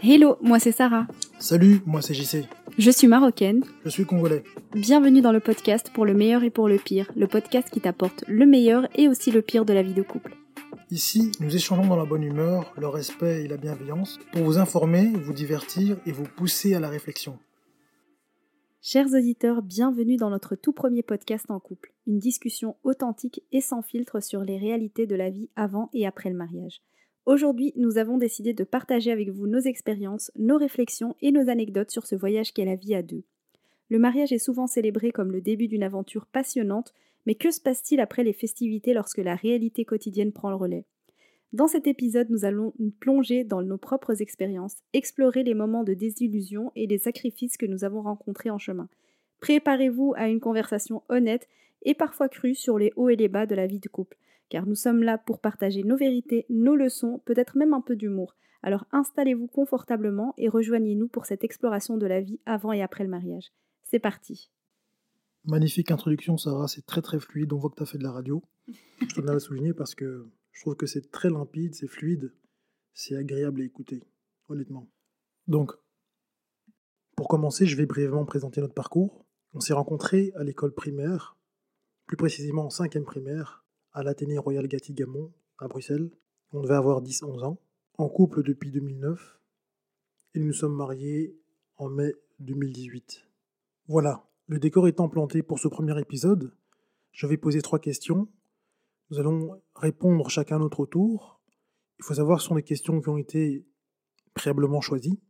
Hello, moi c'est Sarah. Salut, moi c'est JC. Je suis marocaine. Je suis congolais. Bienvenue dans le podcast pour le meilleur et pour le pire, le podcast qui t'apporte le meilleur et aussi le pire de la vie de couple. Ici, nous échangeons dans la bonne humeur, le respect et la bienveillance pour vous informer, vous divertir et vous pousser à la réflexion. Chers auditeurs, bienvenue dans notre tout premier podcast en couple, une discussion authentique et sans filtre sur les réalités de la vie avant et après le mariage. Aujourd'hui, nous avons décidé de partager avec vous nos expériences, nos réflexions et nos anecdotes sur ce voyage qu'est la vie à deux. Le mariage est souvent célébré comme le début d'une aventure passionnante, mais que se passe-t-il après les festivités lorsque la réalité quotidienne prend le relais? Dans cet épisode, nous allons plonger dans nos propres expériences, explorer les moments de désillusion et les sacrifices que nous avons rencontrés en chemin. Préparez-vous à une conversation honnête et parfois crue sur les hauts et les bas de la vie de couple car nous sommes là pour partager nos vérités, nos leçons, peut-être même un peu d'humour. Alors installez-vous confortablement et rejoignez-nous pour cette exploration de la vie avant et après le mariage. C'est parti. Magnifique introduction, Sarah, c'est très très fluide. On voit que tu as fait de la radio. je tenais à le souligner parce que je trouve que c'est très limpide, c'est fluide, c'est agréable à écouter, honnêtement. Donc, pour commencer, je vais brièvement présenter notre parcours. On s'est rencontrés à l'école primaire, plus précisément en cinquième primaire, à l'Athénée Royal Gatti-Gamon, à Bruxelles. On devait avoir 10-11 ans, en couple depuis 2009, et nous nous sommes mariés en mai 2018. Voilà, le décor étant planté pour ce premier épisode, je vais poser trois questions. Nous allons répondre chacun notre tour. Il faut savoir ce sont des questions qui ont été préalablement choisies,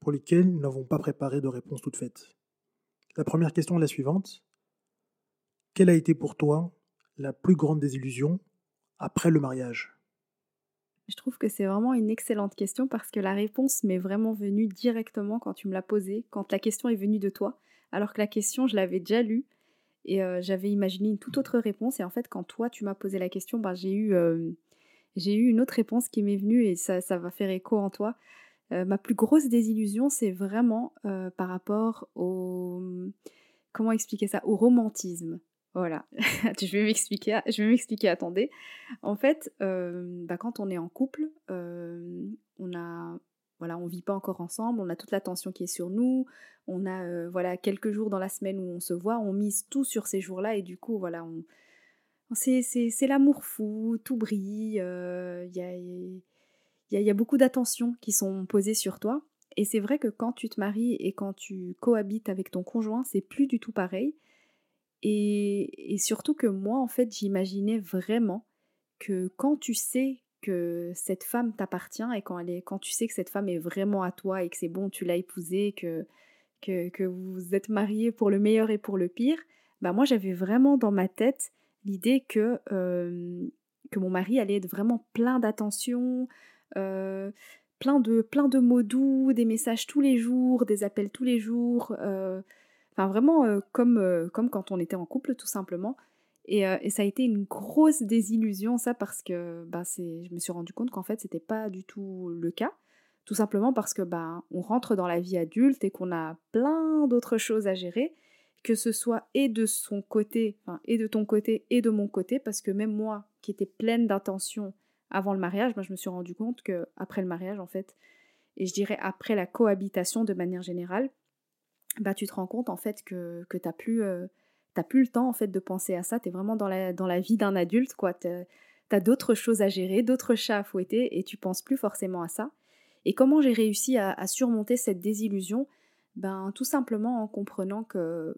pour lesquelles nous n'avons pas préparé de réponse toute faite. La première question est la suivante. Quelle a été pour toi la plus grande désillusion après le mariage? Je trouve que c'est vraiment une excellente question parce que la réponse m'est vraiment venue directement quand tu me l'as posée, quand la question est venue de toi, alors que la question, je l'avais déjà lue et euh, j'avais imaginé une toute autre réponse. Et en fait, quand toi, tu m'as posé la question, bah, j'ai eu, euh, j'ai eu une autre réponse qui m'est venue et ça, ça va faire écho en toi. Euh, ma plus grosse désillusion, c'est vraiment par rapport au... Comment expliquer ça? Au romantisme. Voilà, je vais m'expliquer. Je vais m'expliquer. Attendez. En fait, euh, bah, quand on est en couple, euh, on a, voilà, on vit pas encore ensemble. On a toute l'attention qui est sur nous. On a, euh, voilà, quelques jours dans la semaine où on se voit. On mise tout sur ces jours-là et du coup, voilà, on, c'est, c'est, l'amour fou. Tout brille. Il y a, y, y a beaucoup d'attention qui sont posées sur toi. Et c'est vrai que quand tu te maries et quand tu cohabites avec ton conjoint, c'est plus du tout pareil. Et, surtout que moi, en fait, j'imaginais vraiment que quand tu sais que cette femme t'appartient et quand, elle est, quand tu sais que cette femme est vraiment à toi et que c'est bon, tu l'as épousée, que, que, vous êtes mariés pour le meilleur et pour le pire, bah moi j'avais vraiment dans ma tête l'idée que, que mon mari allait être vraiment plein d'attention, plein, de, plein de mots doux, des messages tous les jours, des appels tous les jours. Enfin, vraiment euh, comme, euh, comme quand on était en couple, tout simplement. Et, euh, et, ça a été une grosse désillusion, ça, parce que bah, je me suis rendu compte qu'en fait, c'était pas du tout le cas. Tout simplement parce que bah, on rentre dans la vie adulte et qu'on a plein d'autres choses à gérer, que ce soit et de son côté, enfin, et de ton côté et de mon côté, parce que même moi, qui étais pleine d'intentions avant le mariage, bah, je me suis rendu compte que après le mariage, en fait, et je dirais après la cohabitation de manière générale, bah, tu te rends compte en fait que, que tu n'as plus, euh, plus le temps en fait de penser à ça. Tu es vraiment dans la, dans la vie d'un adulte. Tu as, d'autres choses à gérer, d'autres chats à fouetter et tu penses plus forcément à ça. Et comment j'ai réussi à, surmonter cette désillusion? Ben, Tout simplement en comprenant que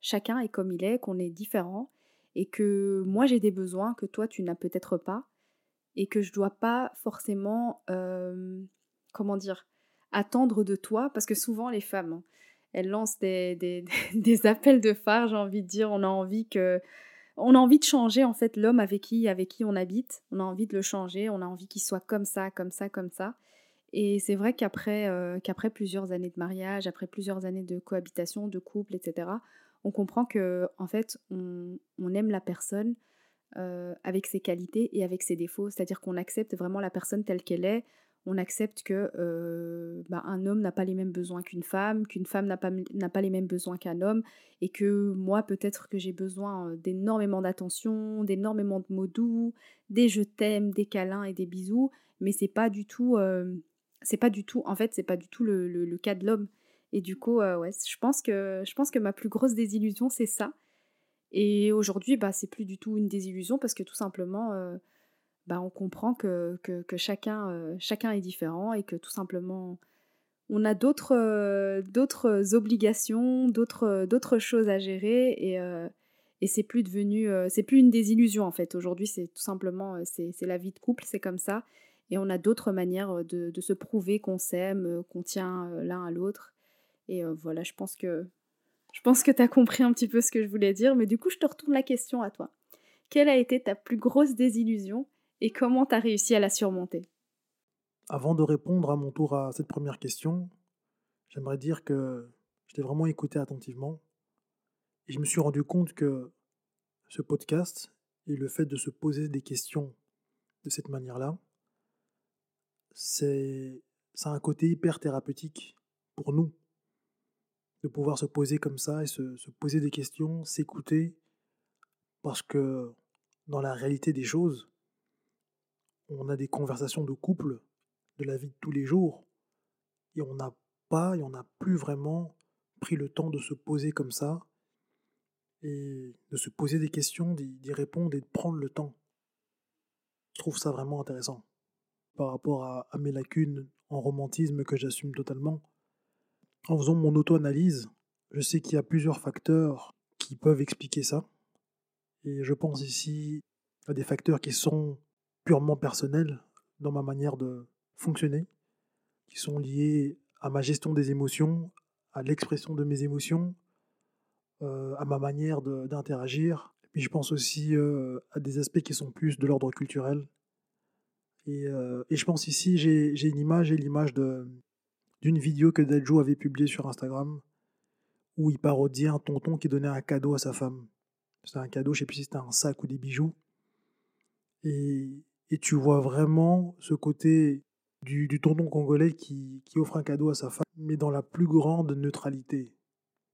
chacun est comme il est, qu'on est différent et que moi j'ai des besoins que toi tu n'as peut-être pas et que je dois pas forcément, euh, comment dire, attendre de toi parce que souvent les femmes, hein, elle lance des, des, appels de phare, j'ai envie de dire. On a envie que. On a envie de changer en fait l'homme avec qui, avec qui on habite. On a envie de le changer. On a envie qu'il soit comme ça, comme ça, comme ça. Et c'est vrai qu'après euh, qu'après plusieurs années de mariage, après plusieurs années de cohabitation, de couple, etc., on comprend que en fait on, on aime la personne euh, avec ses qualités et avec ses défauts. C'est-à-dire qu'on accepte vraiment la personne telle qu'elle est on accepte que bah, un homme n'a pas les mêmes besoins qu'une femme, qu'une femme n'a pas, pas les mêmes besoins qu'un homme, et que moi peut-être que j'ai besoin d'énormément d'attention, d'énormément de mots doux, des je t'aime, des câlins et des bisous, mais c'est pas du tout c'est pas du tout, en fait, c'est pas du tout le, le, cas de l'homme. Et du coup, ouais, je pense, que, je pense que ma plus grosse désillusion, c'est ça. Et aujourd'hui, bah, c'est plus du tout une désillusion parce que tout simplement, bah, on comprend que, que chacun, est différent et que tout simplement, on a d'autres d'autres obligations, d'autres choses à gérer et, et c'est plus devenu c'est plus une désillusion en fait. Aujourd'hui, c'est tout simplement c'est la vie de couple, c'est comme ça et on a d'autres manières de, de, se prouver qu'on s'aime, qu'on tient l'un à l'autre. Et voilà, je pense que je pense que tu as compris un petit peu ce que je voulais dire, mais du coup, je te retourne la question à toi. Quelle a été ta plus grosse désillusion et comment tu as réussi à la surmonter? Avant de répondre à mon tour à cette première question, j'aimerais dire que je t'ai vraiment écouté attentivement. Et je me suis rendu compte que ce podcast et le fait de se poser des questions de cette manière-là, c'est ça a un côté hyper thérapeutique pour nous de pouvoir se poser comme ça et se, se poser des questions, s'écouter, parce que dans la réalité des choses, on a des conversations de couple de la vie de tous les jours. Et on n'a pas, et on n'a plus vraiment pris le temps de se poser comme ça, et de se poser des questions, d'y répondre et de prendre le temps. Je trouve ça vraiment intéressant. Par rapport à, mes lacunes en romantisme que j'assume totalement, en faisant mon auto-analyse, je sais qu'il y a plusieurs facteurs qui peuvent expliquer ça. Et je pense ici à des facteurs qui sont purement personnels dans ma manière de, fonctionner, qui sont liés à ma gestion des émotions, à l'expression de mes émotions, euh, à ma manière d'interagir. Je pense aussi euh, à des aspects qui sont plus de l'ordre culturel. Et, euh, je pense ici, j'ai une image, j'ai l'image d'une vidéo que Dajo avait publiée sur Instagram, où il parodiait un tonton qui donnait un cadeau à sa femme. C'était un cadeau, je sais plus si c'était un sac ou des bijoux. Et tu vois vraiment ce côté du, tonton congolais qui, qui, offre un cadeau à sa femme, mais dans la plus grande neutralité.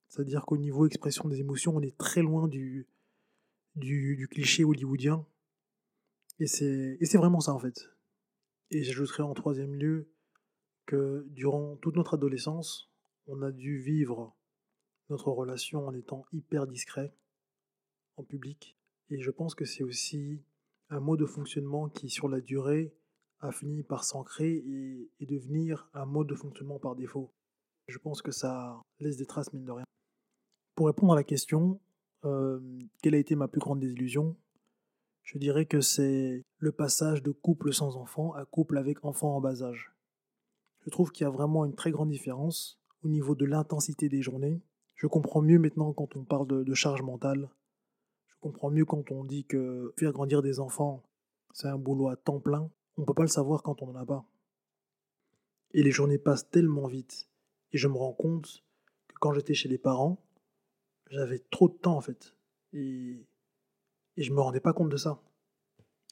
C'est-à-dire qu'au niveau expression des émotions, on est très loin du, du, du cliché hollywoodien. Et c'est vraiment ça en fait. Et j'ajouterai en troisième lieu que durant toute notre adolescence, on a dû vivre notre relation en étant hyper discret en public. Et je pense que c'est aussi un mode de fonctionnement qui, sur la durée, a fini par s'ancrer et, devenir un mode de fonctionnement par défaut. Je pense que ça laisse des traces, mine de rien. Pour répondre à la question, euh, quelle a été ma plus grande désillusion? Je dirais que c'est le passage de couple sans enfant à couple avec enfant en bas âge. Je trouve qu'il y a vraiment une très grande différence au niveau de l'intensité des journées. Je comprends mieux maintenant quand on parle de, de charge mentale. Je comprends mieux quand on dit que faire grandir des enfants, c'est un boulot à temps plein on ne peut pas le savoir quand on n'en a pas. Et les journées passent tellement vite. Et je me rends compte que quand j'étais chez les parents, j'avais trop de temps en fait. Et, et je ne me rendais pas compte de ça.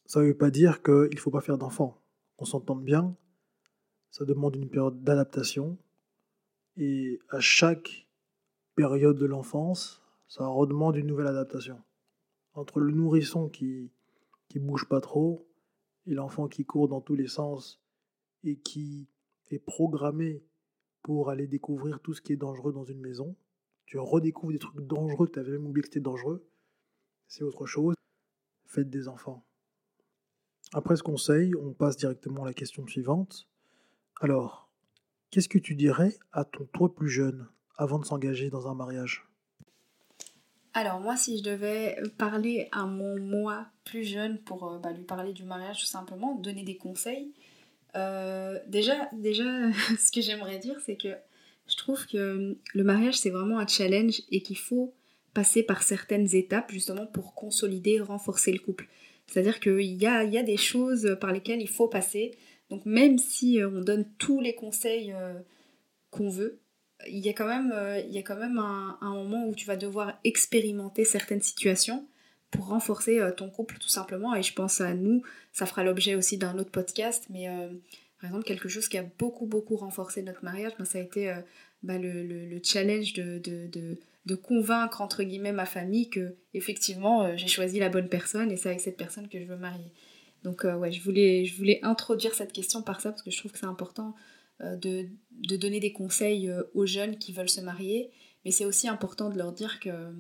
Ça ne veut pas dire qu'il ne faut pas faire d'enfants. On s'entende bien. Ça demande une période d'adaptation. Et à chaque période de l'enfance, ça redemande une nouvelle adaptation. Entre le nourrisson qui qui bouge pas trop, et l'enfant qui court dans tous les sens et qui est programmé pour aller découvrir tout ce qui est dangereux dans une maison. Tu redécouvres des trucs dangereux que tu avais même oublié que c'était dangereux. C'est autre chose. Faites des enfants. Après ce conseil, on passe directement à la question suivante. Alors, qu'est-ce que tu dirais à ton toi plus jeune avant de s'engager dans un mariage? Alors moi, si je devais parler à mon moi plus jeune pour euh, bah, lui parler du mariage tout simplement, donner des conseils, euh, déjà, déjà, ce que j'aimerais dire, c'est que je trouve que le mariage, c'est vraiment un challenge et qu'il faut passer par certaines étapes justement pour consolider, renforcer le couple. C'est-à-dire qu'il y a, des choses par lesquelles il faut passer. Donc même si euh, on donne tous les conseils qu'on veut, il y a quand même, euh, il y a quand même un, moment où tu vas devoir expérimenter certaines situations pour renforcer euh, ton couple tout simplement. Et je pense à nous, ça fera l'objet aussi d'un autre podcast, mais euh, par exemple quelque chose qui a beaucoup beaucoup renforcé notre mariage, ben, ça a été bah, le, le, challenge de, de, de, de, convaincre entre guillemets ma famille que effectivement j'ai choisi la bonne personne et c'est avec cette personne que je veux marier. Donc ouais, je voulais, je voulais introduire cette question par ça parce que je trouve que c'est important de, de, donner des conseils aux jeunes qui veulent se marier, mais c'est aussi important de leur dire que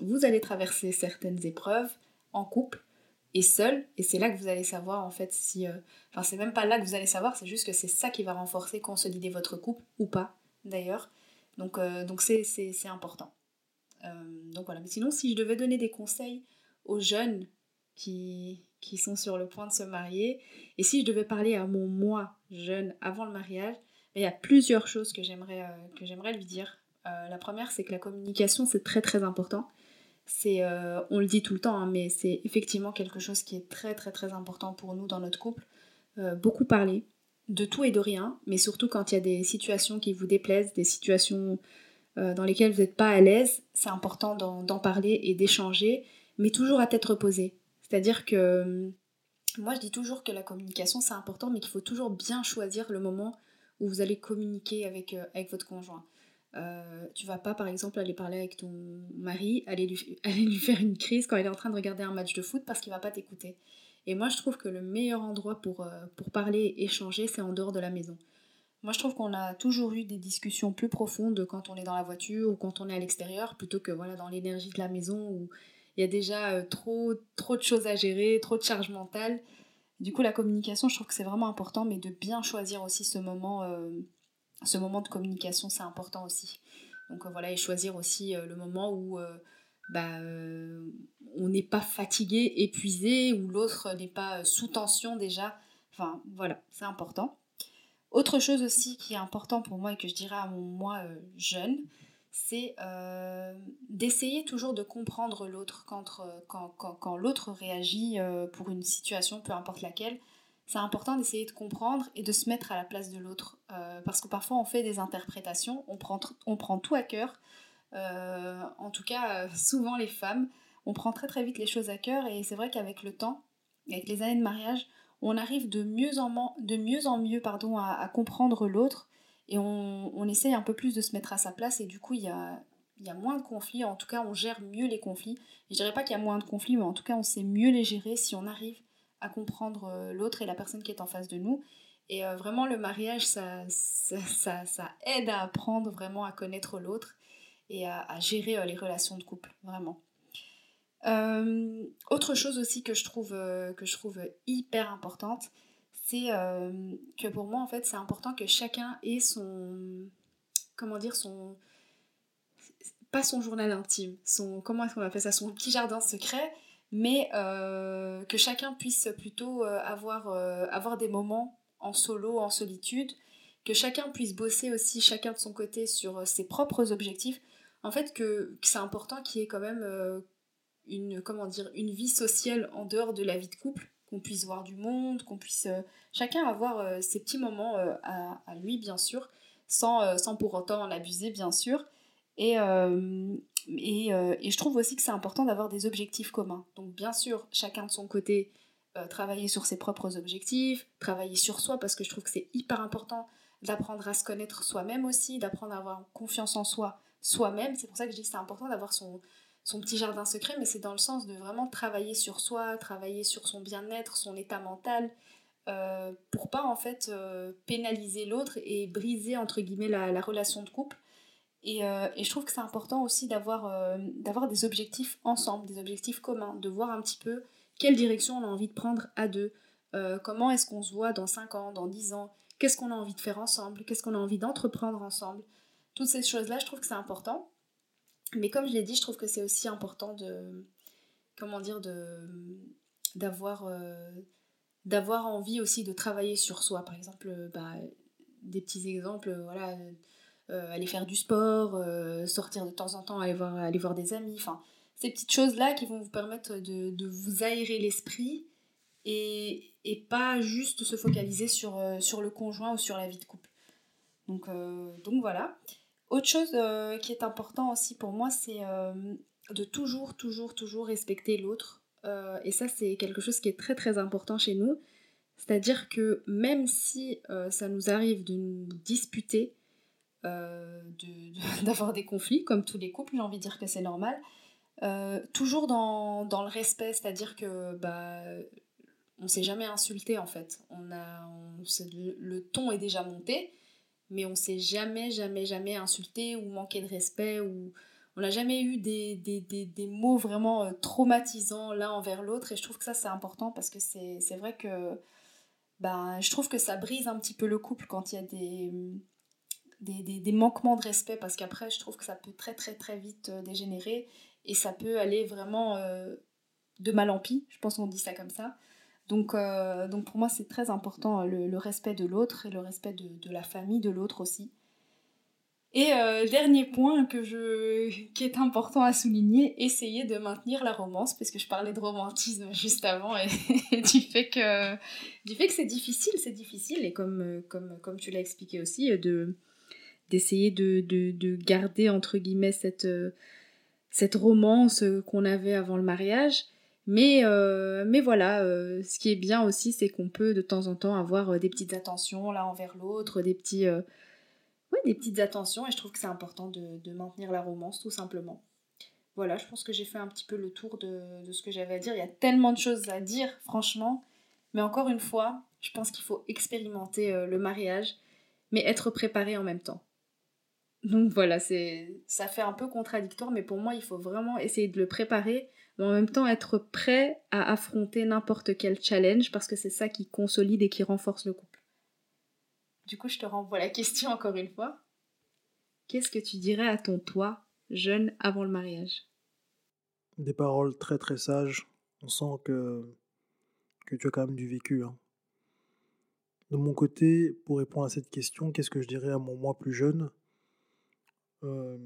vous allez traverser certaines épreuves en couple et seul, et c'est là que vous allez savoir en fait si... Enfin c'est même pas là que vous allez savoir, c'est juste que c'est ça qui va renforcer, consolider votre couple, ou pas d'ailleurs. Donc donc c'est important. donc voilà, mais sinon si je devais donner des conseils aux jeunes qui, qui sont sur le point de se marier. Et si je devais parler à mon moi jeune avant le mariage, il y a plusieurs choses que j'aimerais euh, lui dire. Euh, la première, c'est que la communication, c'est très très important. C'est, euh, on le dit tout le temps, hein, mais c'est effectivement quelque chose qui est très très très important pour nous dans notre couple. beaucoup parler de tout et de rien, mais surtout quand il y a des situations qui vous déplaisent, des situations dans lesquelles vous n'êtes pas à l'aise, c'est important d'en parler et d'échanger, mais toujours à tête reposée. C'est-à-dire que hum, moi je dis toujours que la communication c'est important, mais qu'il faut toujours bien choisir le moment où vous allez communiquer avec, euh, avec votre conjoint. Euh, tu vas pas par exemple aller parler avec ton mari, aller lui, aller lui faire une crise quand il est en train de regarder un match de foot parce qu'il va pas t'écouter. Et moi je trouve que le meilleur endroit pour, euh, pour parler, échanger, c'est en dehors de la maison. Moi je trouve qu'on a toujours eu des discussions plus profondes quand on est dans la voiture ou quand on est à l'extérieur plutôt que voilà dans l'énergie de la maison où il y a déjà euh, trop, trop de choses à gérer, trop de charge mentale. Du coup, la communication, je trouve que c'est vraiment important, mais de bien choisir aussi ce moment, euh, ce moment de communication, c'est important aussi. Donc euh, voilà, et choisir aussi le moment où bah, on n'est pas fatigué, épuisé, où l'autre n'est pas sous tension déjà. Enfin voilà, c'est important. Autre chose aussi qui est important pour moi et que je dirais à mon moi jeune, c'est euh, d'essayer toujours de comprendre l'autre quand, euh, quand, quand, l'autre réagit euh, pour une situation, peu importe laquelle. C'est important d'essayer de comprendre et de se mettre à la place de l'autre. parce que parfois on fait des interprétations, on prend, on prend tout à cœur. en tout cas, souvent les femmes, on prend très très vite les choses à cœur et c'est vrai qu'avec le temps, avec les années de mariage, on arrive de mieux en, de mieux, en mieux pardon, à comprendre l'autre et on, on, essaye un peu plus de se mettre à sa place et du coup il y a, moins de conflits, en tout cas on gère mieux les conflits. Je dirais pas qu'il y a moins de conflits, mais en tout cas on sait mieux les gérer si on arrive à comprendre euh, l'autre et la personne qui est en face de nous. Et euh, vraiment le mariage ça, aide à apprendre vraiment à connaître l'autre et à, gérer euh, les relations de couple, vraiment. autre chose aussi que je trouve hyper importante, c'est euh, que pour moi, en fait, c'est important que chacun ait son. Comment dire Son. Pas son journal intime, son. Comment est-ce qu'on appelle ça Son petit jardin secret, mais euh, que chacun puisse plutôt euh, avoir, avoir des moments en solo, en solitude, que chacun puisse bosser aussi chacun de son côté sur ses propres objectifs. En fait, que, c'est important qu'il y ait quand même une, comment dire, une vie sociale en dehors de la vie de couple qu'on puisse voir du monde, qu'on puisse euh, chacun avoir euh, ses petits moments euh, à, lui, bien sûr, sans, sans pour autant en abuser, bien sûr. Et, et, et je trouve aussi que c'est important d'avoir des objectifs communs. Donc bien sûr, chacun de son côté, travailler sur ses propres objectifs, travailler sur soi, parce que je trouve que c'est hyper important d'apprendre à se connaître soi-même aussi, d'apprendre à avoir confiance en soi soi-même. C'est pour ça que je dis que c'est important d'avoir son, son petit jardin secret, mais c'est dans le sens de vraiment travailler sur soi, travailler sur son bien-être, son état mental, euh, pour pas en fait euh, pénaliser l'autre et briser entre guillemets la, relation de couple. Et, euh, et, je trouve que c'est important aussi d'avoir d'avoir des objectifs ensemble, des objectifs communs, de voir un petit peu quelle direction on a envie de prendre à deux, comment est-ce qu'on se voit dans 5 ans, dans 10 ans, qu'est-ce qu'on a envie de faire ensemble, qu'est-ce qu'on a envie d'entreprendre ensemble? Toutes ces choses-là, je trouve que c'est important. Mais comme je l'ai dit, je trouve que c'est aussi important de. Comment dire de d'avoir euh, d'avoir envie aussi de travailler sur soi par exemple euh, bah, des petits exemples voilà euh, aller faire du sport sortir de temps en temps aller voir aller voir des amis enfin ces petites choses là qui vont vous permettre de, de vous aérer l'esprit et, et, pas juste se focaliser sur, sur le conjoint ou sur la vie de couple donc donc voilà autre chose euh, qui est important aussi pour moi, c'est euh, de toujours, toujours, toujours respecter l'autre. Euh, et ça, c'est quelque chose qui est très, très important chez nous. C'est-à-dire que même si ça nous arrive de nous disputer, d'avoir des conflits, comme tous les couples, j'ai envie de dire que c'est normal, toujours dans, dans, le respect, c'est-à-dire que bah, on s'est jamais insulté en fait. On a, le, ton est déjà monté, mais on s'est jamais, jamais, jamais insulté ou manqué de respect ou on n'a jamais eu des, des, des, des, mots vraiment euh, traumatisants l'un envers l'autre et je trouve que ça c'est important parce que c'est vrai que ben, je trouve que ça brise un petit peu le couple quand il y a des, des, des manquements de respect parce qu'après je trouve que ça peut très très très vite euh, dégénérer et ça peut aller vraiment euh, de mal en pis, je pense qu'on dit ça comme ça. Donc, donc pour moi c'est très important le, le respect de l'autre et le respect de, de la famille de l'autre aussi. Et euh, dernier point que je, qui est important à souligner, essayer de maintenir la romance, parce que je parlais de romantisme juste avant, et, du fait que, que c'est difficile, c'est difficile, et comme, comme, comme tu l'as expliqué aussi, de, d'essayer de, de, de, garder, entre guillemets, cette, cette romance qu'on avait avant le mariage. Mais, euh, mais voilà, euh, ce qui est bien aussi, c'est qu'on peut de temps en temps avoir des petites attentions l'un envers l'autre, des petits oui, des petites attentions et je trouve que c'est important de, maintenir la romance tout simplement. Voilà, je pense que j'ai fait un petit peu le tour de, de ce que j'avais à dire. Il y a tellement de choses à dire, franchement. Mais encore une fois, je pense qu'il faut expérimenter euh, le mariage, mais être préparé en même temps. Donc voilà, c'est ça fait un peu contradictoire, mais pour moi, il faut vraiment essayer de le préparer, mais en même temps être prêt à affronter n'importe quel challenge, parce que c'est ça qui consolide et qui renforce le couple. Du coup, je te renvoie la question encore une fois. Qu'est-ce que tu dirais à ton toi, jeune, avant le mariage? Des paroles très très sages. On sent que, que tu as quand même du vécu. Hein. De mon côté, pour répondre à cette question, qu'est-ce que je dirais à mon moi plus jeune? Euh,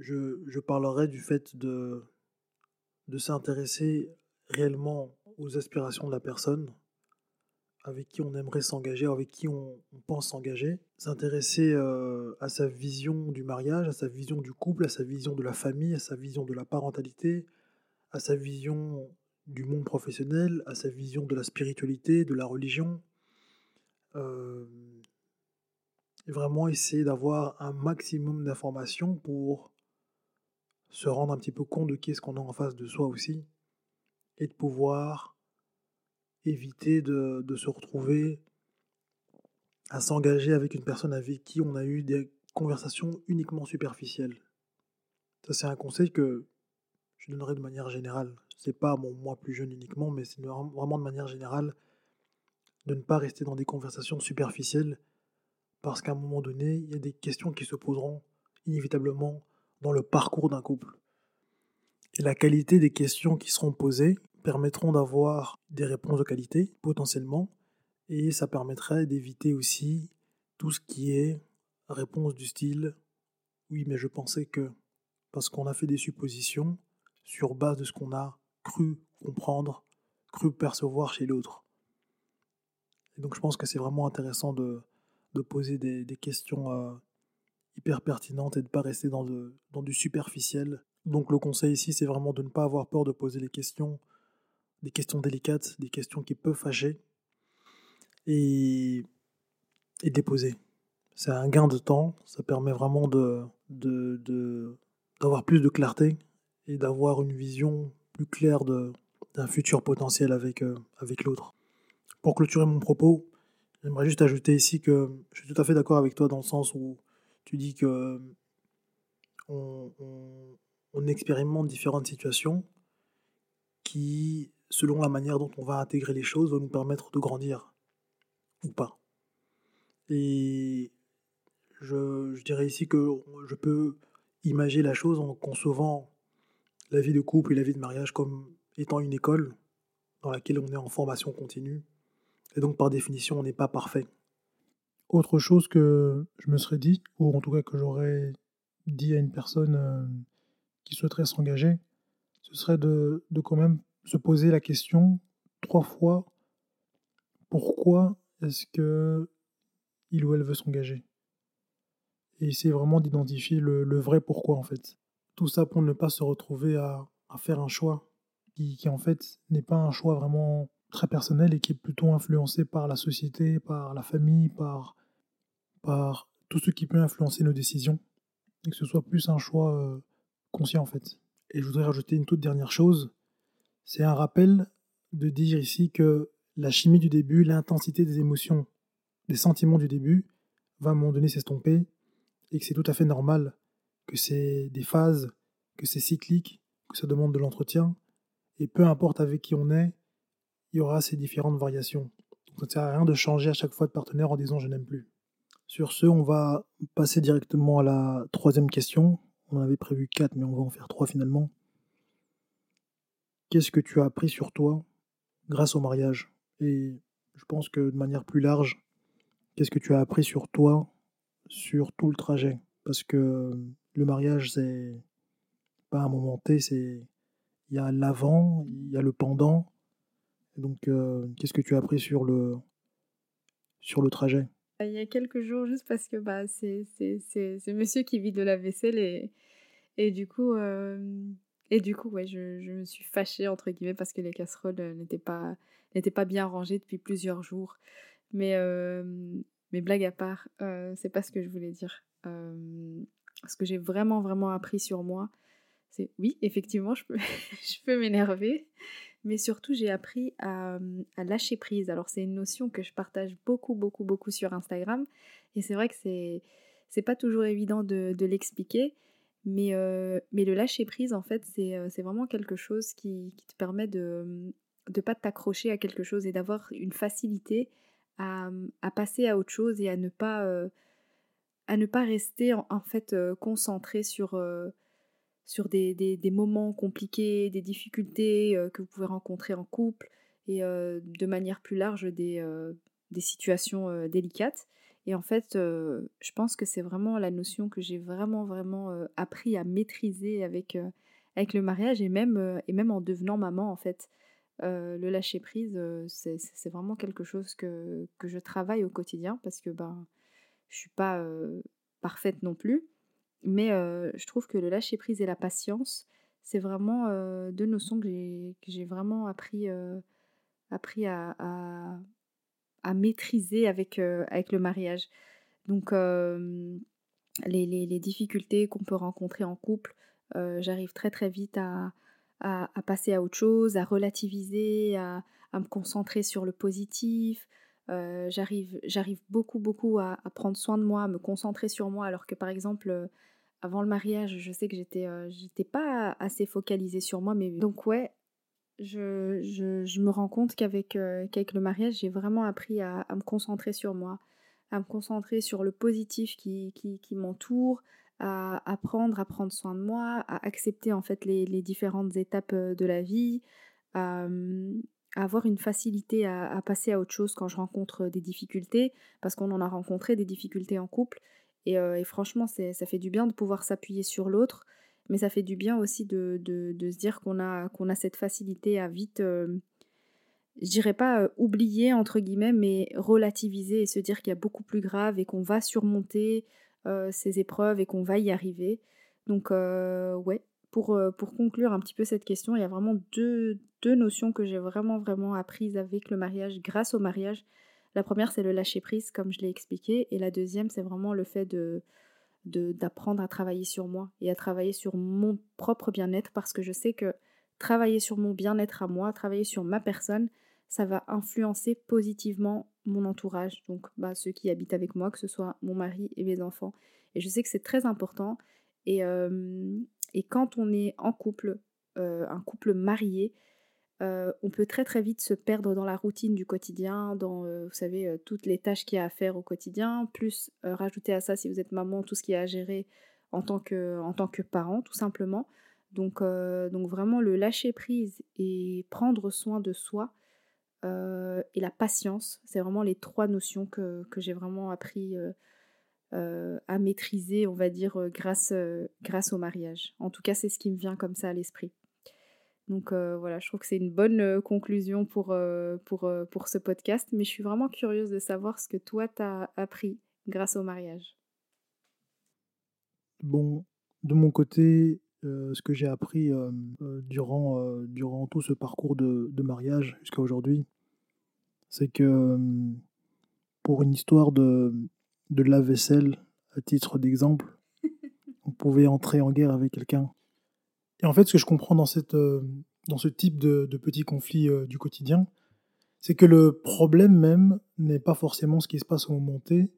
je, je, parlerai du fait de, de s'intéresser réellement aux aspirations de la personne, avec qui on aimerait s'engager, avec qui on, pense s'engager, s'intéresser euh, à sa vision du mariage, à sa vision du couple, à sa vision de la famille, à sa vision de la parentalité, à sa vision du monde professionnel, à sa vision de la spiritualité, de la religion. Euh, et vraiment essayer d'avoir un maximum d'informations pour se rendre un petit peu compte de qui est-ce qu'on a en face de soi aussi, et de pouvoir éviter de, se retrouver à s'engager avec une personne avec qui on a eu des conversations uniquement superficielles. Ça, c'est un conseil que je donnerais de manière générale. C'est pas mon moi plus jeune uniquement, mais c'est vraiment de manière générale de ne pas rester dans des conversations superficielles parce qu'à un moment donné, il y a des questions qui se poseront inévitablement dans le parcours d'un couple. Et la qualité des questions qui seront posées permettront d'avoir des réponses de qualité potentiellement et ça permettrait d'éviter aussi tout ce qui est réponse du style oui mais je pensais que parce qu'on a fait des suppositions sur base de ce qu'on a cru comprendre, cru percevoir chez l'autre. Et donc je pense que c'est vraiment intéressant de, de poser des, questions euh, hyper pertinentes et de ne pas rester dans, de, du superficiel. Donc le conseil ici c'est vraiment de ne pas avoir peur de poser les questions des questions délicates, des questions qui peuvent fâcher, et, et déposer. C'est un gain de temps, ça permet vraiment de, de, d'avoir plus de clarté et d'avoir une vision plus claire de, d'un futur potentiel avec, euh, avec l'autre. Pour clôturer mon propos, j'aimerais juste ajouter ici que je suis tout à fait d'accord avec toi dans le sens où tu dis que on, expérimente différentes situations qui selon la manière dont on va intégrer les choses, va nous permettre de grandir ou pas. Et je, dirais ici que je peux imaginer la chose en concevant la vie de couple et la vie de mariage comme étant une école dans laquelle on est en formation continue. Et donc par définition, on n'est pas parfait. Autre chose que je me serais dit, ou en tout cas que j'aurais dit à une personne euh, qui souhaiterait s'engager, ce serait de, de quand même se poser la question trois fois pourquoi est-ce que il ou elle veut s'engager? Et essayer vraiment d'identifier le, vrai pourquoi en fait. Tout ça pour ne pas se retrouver à, faire un choix qui, qui en fait n'est pas un choix vraiment très personnel et qui est plutôt influencé par la société, par la famille, par, par tout ce qui peut influencer nos décisions et que ce soit plus un choix euh, conscient en fait. Et je voudrais rajouter une toute dernière chose, c'est un rappel de dire ici que la chimie du début, l'intensité des émotions, des sentiments du début va à un moment donné s'estomper et que c'est tout à fait normal que c'est des phases, que c'est cyclique, que ça demande de l'entretien et peu importe avec qui on est, il y aura ces différentes variations. Donc ça ne sert à rien de changer à chaque fois de partenaire en disant je n'aime plus. Sur ce, on va passer directement à la troisième question. On avait prévu quatre, mais on va en faire trois finalement. Qu'est-ce que tu as appris sur toi grâce au mariage? Et je pense que de manière plus large, qu'est-ce que tu as appris sur toi sur tout le trajet? Parce que le mariage, c'est pas un moment T, c'est il y a l'avant, il y a le pendant. Donc, euh, qu'est-ce que tu as appris sur le, sur le trajet? Il y a quelques jours, juste parce que bah, c'est monsieur qui vit de la vaisselle et, et du coup, euh, et du coup ouais, je, je, me suis fâchée, entre guillemets, parce que les casseroles euh, n'étaient pas, pas bien rangées depuis plusieurs jours. Mais, mais blague à part, c'est pas ce que je voulais dire. ce que j'ai vraiment, vraiment appris sur moi, c'est oui, effectivement, je peux, je peux m'énerver, mais surtout j'ai appris à, lâcher prise. Alors c'est une notion que je partage beaucoup, beaucoup, beaucoup sur Instagram, et c'est vrai que c'est c'est pas toujours évident de, de l'expliquer, mais, mais le lâcher prise, en fait, c'est vraiment quelque chose qui, qui, te permet de ne pas t'accrocher à quelque chose et d'avoir une facilité à, à, passer à autre chose et à ne pas, à ne pas rester en fait concentré sur sur des, des, moments compliqués, des difficultés euh, que vous pouvez rencontrer en couple et euh, de manière plus large des, euh, des situations délicates. Et en fait, je pense que c'est vraiment la notion que j'ai vraiment, vraiment appris à maîtriser avec, avec le mariage et même, et même en devenant maman, en fait. le lâcher prise, c'est vraiment quelque chose que, que, je travaille au quotidien parce que ben, je suis pas parfaite non plus. Mais je trouve que le lâcher prise et la patience, c'est vraiment deux notions que j'ai vraiment appris, appris à, à, maîtriser avec, avec le mariage. Donc, les, les, difficultés qu'on peut rencontrer en couple, j'arrive très très vite à, à, passer à autre chose, à relativiser, à me concentrer sur le positif. J'arrive j'arrive beaucoup beaucoup à, prendre soin de moi, à me concentrer sur moi, alors que par exemple avant le mariage, je sais que j'étais euh, j'étais pas assez focalisée sur moi, mais donc ouais, je, je, me rends compte qu'avec euh, qu'avec le mariage, j'ai vraiment appris à, me concentrer sur moi, à me concentrer sur le positif qui, qui, m'entoure, à apprendre à prendre soin de moi, à accepter en fait les, différentes étapes euh, de la vie, avoir une facilité à, passer à autre chose quand je rencontre des difficultés, parce qu'on en a rencontré des difficultés en couple, et, franchement, ça fait du bien de pouvoir s'appuyer sur l'autre, mais ça fait du bien aussi de, se dire qu'on a, qu'on a cette facilité à vite, je dirais pas oublier, entre guillemets, mais relativiser et se dire qu'il y a beaucoup plus grave et qu'on va surmonter ces épreuves et qu'on va y arriver. Donc, ouais, pour, pour, conclure un petit peu cette question, il y a vraiment deux, deux notions que j'ai vraiment, vraiment apprises avec le mariage, grâce au mariage. La première, c'est le lâcher prise, comme je l'ai expliqué, et la deuxième, c'est vraiment le fait de d'apprendre à travailler sur moi et à travailler sur mon propre bien-être parce que je sais que travailler sur mon bien-être à moi, travailler sur ma personne, ça va influencer positivement mon entourage, donc bah, ceux qui habitent avec moi, que ce soit mon mari et mes enfants. Et je sais que c'est très important. Et, euh, et, quand on est en couple, euh, un couple marié, euh, on peut très très vite se perdre dans la routine du quotidien, dans, euh, vous savez, euh, toutes les tâches qu'il y a à faire au quotidien, plus rajouter à ça, si vous êtes maman, tout ce qu'il y a à gérer en tant que, en tant que parent, tout simplement. Donc, donc vraiment le lâcher prise et prendre soin de soi et la patience, c'est vraiment les trois notions que, que j'ai vraiment appris à maîtriser, on va dire, grâce, grâce au mariage. En tout cas, c'est ce qui me vient comme ça à l'esprit. Donc euh, voilà, je trouve que c'est une bonne euh, conclusion pour, euh, pour, pour ce podcast, mais je suis vraiment curieuse de savoir ce que toi t'as appris grâce au mariage. Bon, de mon côté, ce que j'ai appris durant, durant tout ce parcours de, de mariage jusqu'à aujourd'hui, c'est que pour une histoire de, de lave-vaisselle, à titre d'exemple, on pouvait entrer en guerre avec quelqu'un et en fait, ce que je comprends dans, cette, euh, dans ce type de, de petits conflits euh, du quotidien, c'est que le problème même n'est pas forcément ce qui se passe au moment T,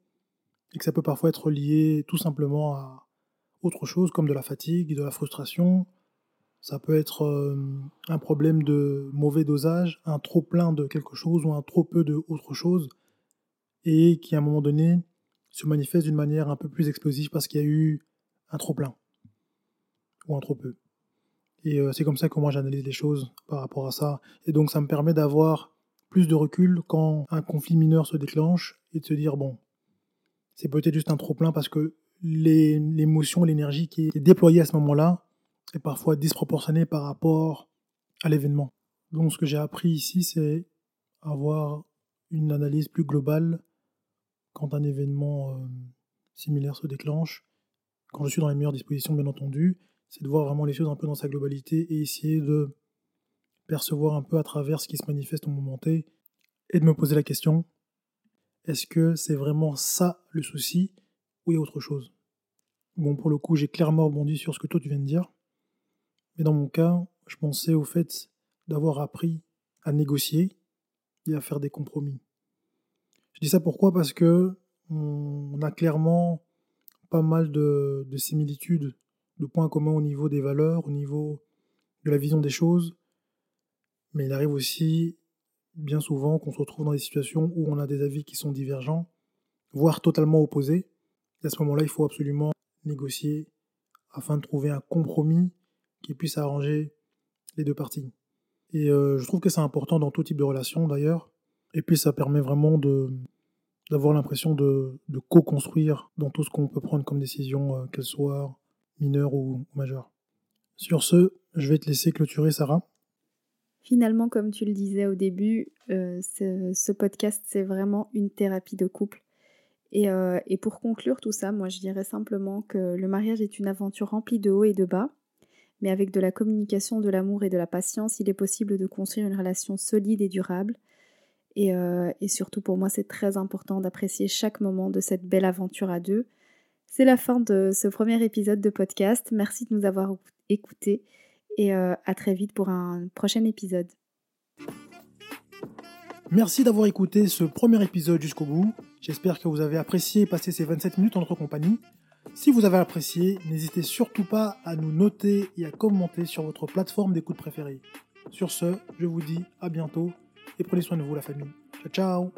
et que ça peut parfois être lié tout simplement à autre chose comme de la fatigue, de la frustration. Ça peut être euh, un problème de mauvais dosage, un trop plein de quelque chose ou un trop peu de autre chose, et qui à un moment donné se manifeste d'une manière un peu plus explosive parce qu'il y a eu un trop plein ou un trop peu. Et euh, c'est comme ça que moi j'analyse les choses par rapport à ça. Et donc ça me permet d'avoir plus de recul quand un conflit mineur se déclenche et de se dire bon, c'est peut-être juste un trop plein parce que l'émotion, l'énergie qui est déployée à ce moment-là est parfois disproportionnée par rapport à l'événement. Donc ce que j'ai appris ici, c'est avoir une analyse plus globale quand un événement euh, similaire se déclenche. Quand je suis dans les meilleures dispositions, bien entendu, c'est de voir vraiment les choses un peu dans sa globalité et essayer de percevoir un peu à travers ce qui se manifeste au moment T et de me poser la question est-ce que c'est vraiment ça le souci ou il y a autre chose? Bon, pour le coup, j'ai clairement rebondi sur ce que toi tu viens de dire. Mais dans mon cas, je pensais au fait d'avoir appris à négocier et à faire des compromis. Je dis ça pourquoi? Parce que on a clairement pas mal de, de similitudes, de points communs au niveau des valeurs, au niveau de la vision des choses. Mais il arrive aussi bien souvent qu'on se retrouve dans des situations où on a des avis qui sont divergents, voire totalement opposés. Et à ce moment-là, il faut absolument négocier afin de trouver un compromis qui puisse arranger les deux parties. Et euh, je trouve que c'est important dans tout type de relation d'ailleurs. Et puis ça permet vraiment de d'avoir l'impression de, de co-construire dans tout ce qu'on peut prendre comme décision, euh, qu'elle soit mineure ou, majeure. Sur ce, je vais te laisser clôturer Sarah. Finalement, comme tu le disais au début, euh, ce, podcast, c'est vraiment une thérapie de couple. Et, et, pour conclure tout ça, moi je dirais simplement que le mariage est une aventure remplie de hauts et de bas, mais avec de la communication, de l'amour et de la patience, il est possible de construire une relation solide et durable. Et, euh, et surtout pour moi, c'est très important d'apprécier chaque moment de cette belle aventure à deux. C'est la fin de ce premier épisode de podcast. Merci de nous avoir écoutés et euh, à très vite pour un prochain épisode. Merci d'avoir écouté ce premier épisode jusqu'au bout. J'espère que vous avez apprécié passer ces 27 minutes en notre compagnie. Si vous avez apprécié, n'hésitez surtout pas à nous noter et à commenter sur votre plateforme d'écoute préférée. Sur ce, je vous dis à bientôt et prenez soin de vous la famille. Ciao ciao